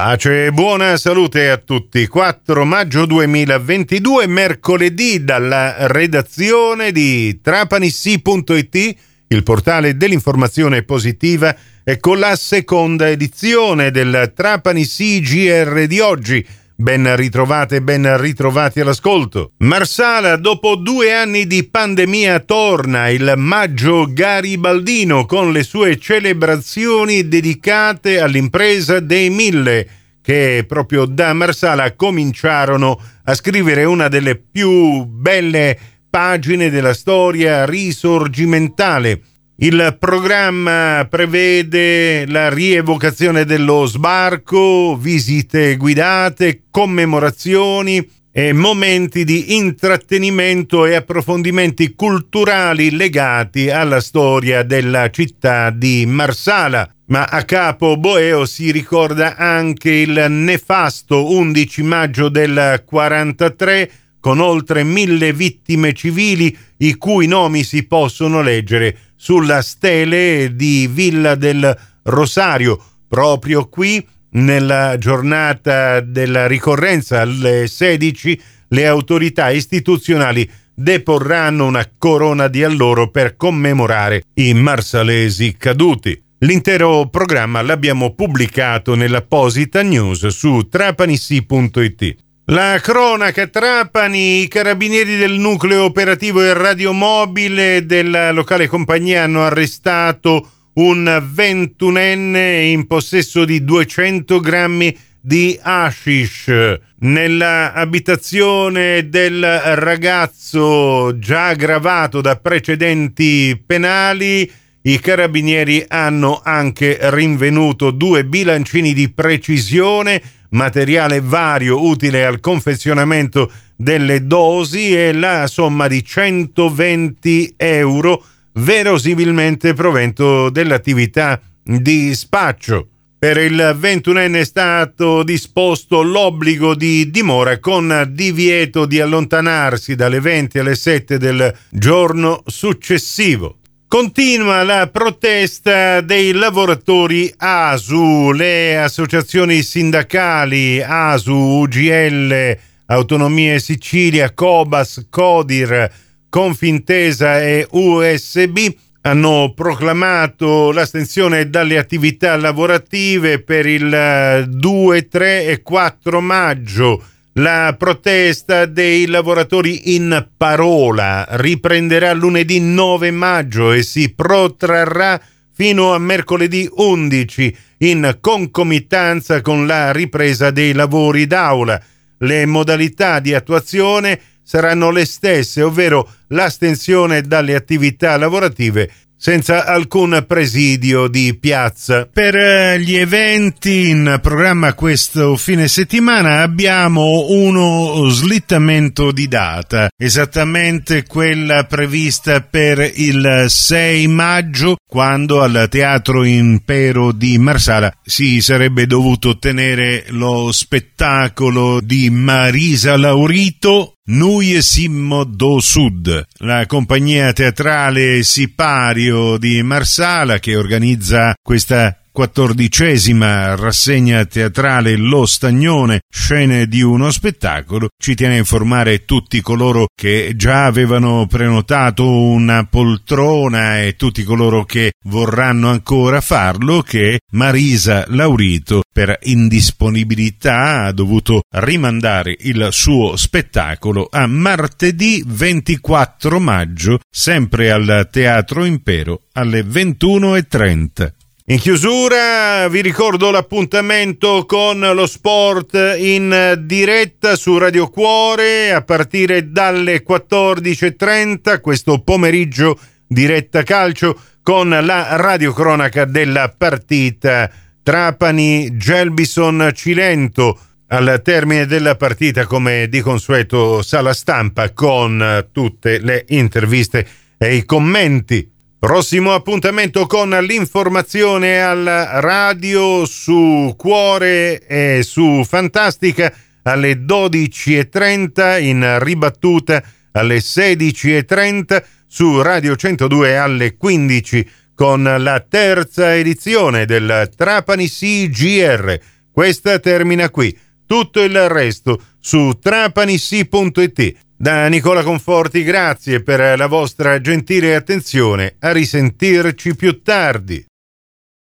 Pace e buona salute a tutti. 4 maggio 2022, mercoledì, dalla redazione di trapanissi.it, il portale dell'informazione positiva, e con la seconda edizione del Trapani CGR di oggi Ben ritrovate ben ritrovati all'ascolto. Marsala, dopo due anni di pandemia, torna il maggio garibaldino con le sue celebrazioni dedicate all'impresa dei mille, che proprio da Marsala cominciarono a scrivere una delle più belle pagine della storia risorgimentale il programma prevede la rievocazione dello sbarco, visite guidate, commemorazioni e momenti di intrattenimento e approfondimenti culturali legati alla storia della città di Marsala. Ma a capo Boeo si ricorda anche il nefasto 11 maggio del 43 con oltre mille vittime civili i cui nomi si possono leggere sulla stele di Villa del Rosario. Proprio qui, nella giornata della ricorrenza alle 16, le autorità istituzionali deporranno una corona di alloro per commemorare i marsalesi caduti. L'intero programma l'abbiamo pubblicato nell'apposita news su trapanissi.it. La cronaca Trapani, i carabinieri del nucleo operativo e radiomobile della locale compagnia hanno arrestato un ventunenne in possesso di 200 grammi di hashish nella abitazione del ragazzo già aggravato da precedenti penali. I carabinieri hanno anche rinvenuto due bilancini di precisione materiale vario utile al confezionamento delle dosi e la somma di 120 euro verosimilmente provento dell'attività di spaccio. Per il ventunenne è stato disposto l'obbligo di dimora con divieto di allontanarsi dalle 20 alle 7 del giorno successivo. Continua la protesta dei lavoratori ASU, le associazioni sindacali ASU, UGL, Autonomie Sicilia, Cobas, Codir, Confintesa e USB hanno proclamato l'astensione dalle attività lavorative per il 2, 3 e 4 maggio la protesta dei lavoratori in parola riprenderà lunedì 9 maggio e si protrarrà fino a mercoledì 11 in concomitanza con la ripresa dei lavori d'aula. Le modalità di attuazione saranno le stesse, ovvero l'astensione dalle attività lavorative senza alcun presidio di piazza. Per eh, gli eventi in programma questo fine settimana abbiamo uno slittamento di data, esattamente quella prevista per il 6 maggio, quando al Teatro Impero di Marsala si sarebbe dovuto tenere lo spettacolo di Marisa Laurito Nui Simmo do Sud, la compagnia teatrale Sipario di Marsala che organizza questa quattordicesima rassegna teatrale Lo Stagnone, scene di uno spettacolo, ci tiene a informare tutti coloro che già avevano prenotato una poltrona e tutti coloro che vorranno ancora farlo che Marisa Laurito per indisponibilità ha dovuto rimandare il suo spettacolo a martedì 24 maggio, sempre al Teatro Impero alle 21.30. In chiusura vi ricordo l'appuntamento con lo sport in diretta su Radio Cuore a partire dalle 14.30 questo pomeriggio diretta calcio con la radiocronaca della partita. Trapani Gelbison Cilento al termine della partita come di consueto sala stampa con tutte le interviste e i commenti Prossimo appuntamento con l'informazione al radio su Cuore e su Fantastica alle 12.30 in ribattuta alle 16.30 su Radio 102 alle 15 con la terza edizione del Trapani CGR Questa termina qui. Tutto il resto su trapanissi.it. Da Nicola Conforti grazie per la vostra gentile attenzione. A risentirci più tardi.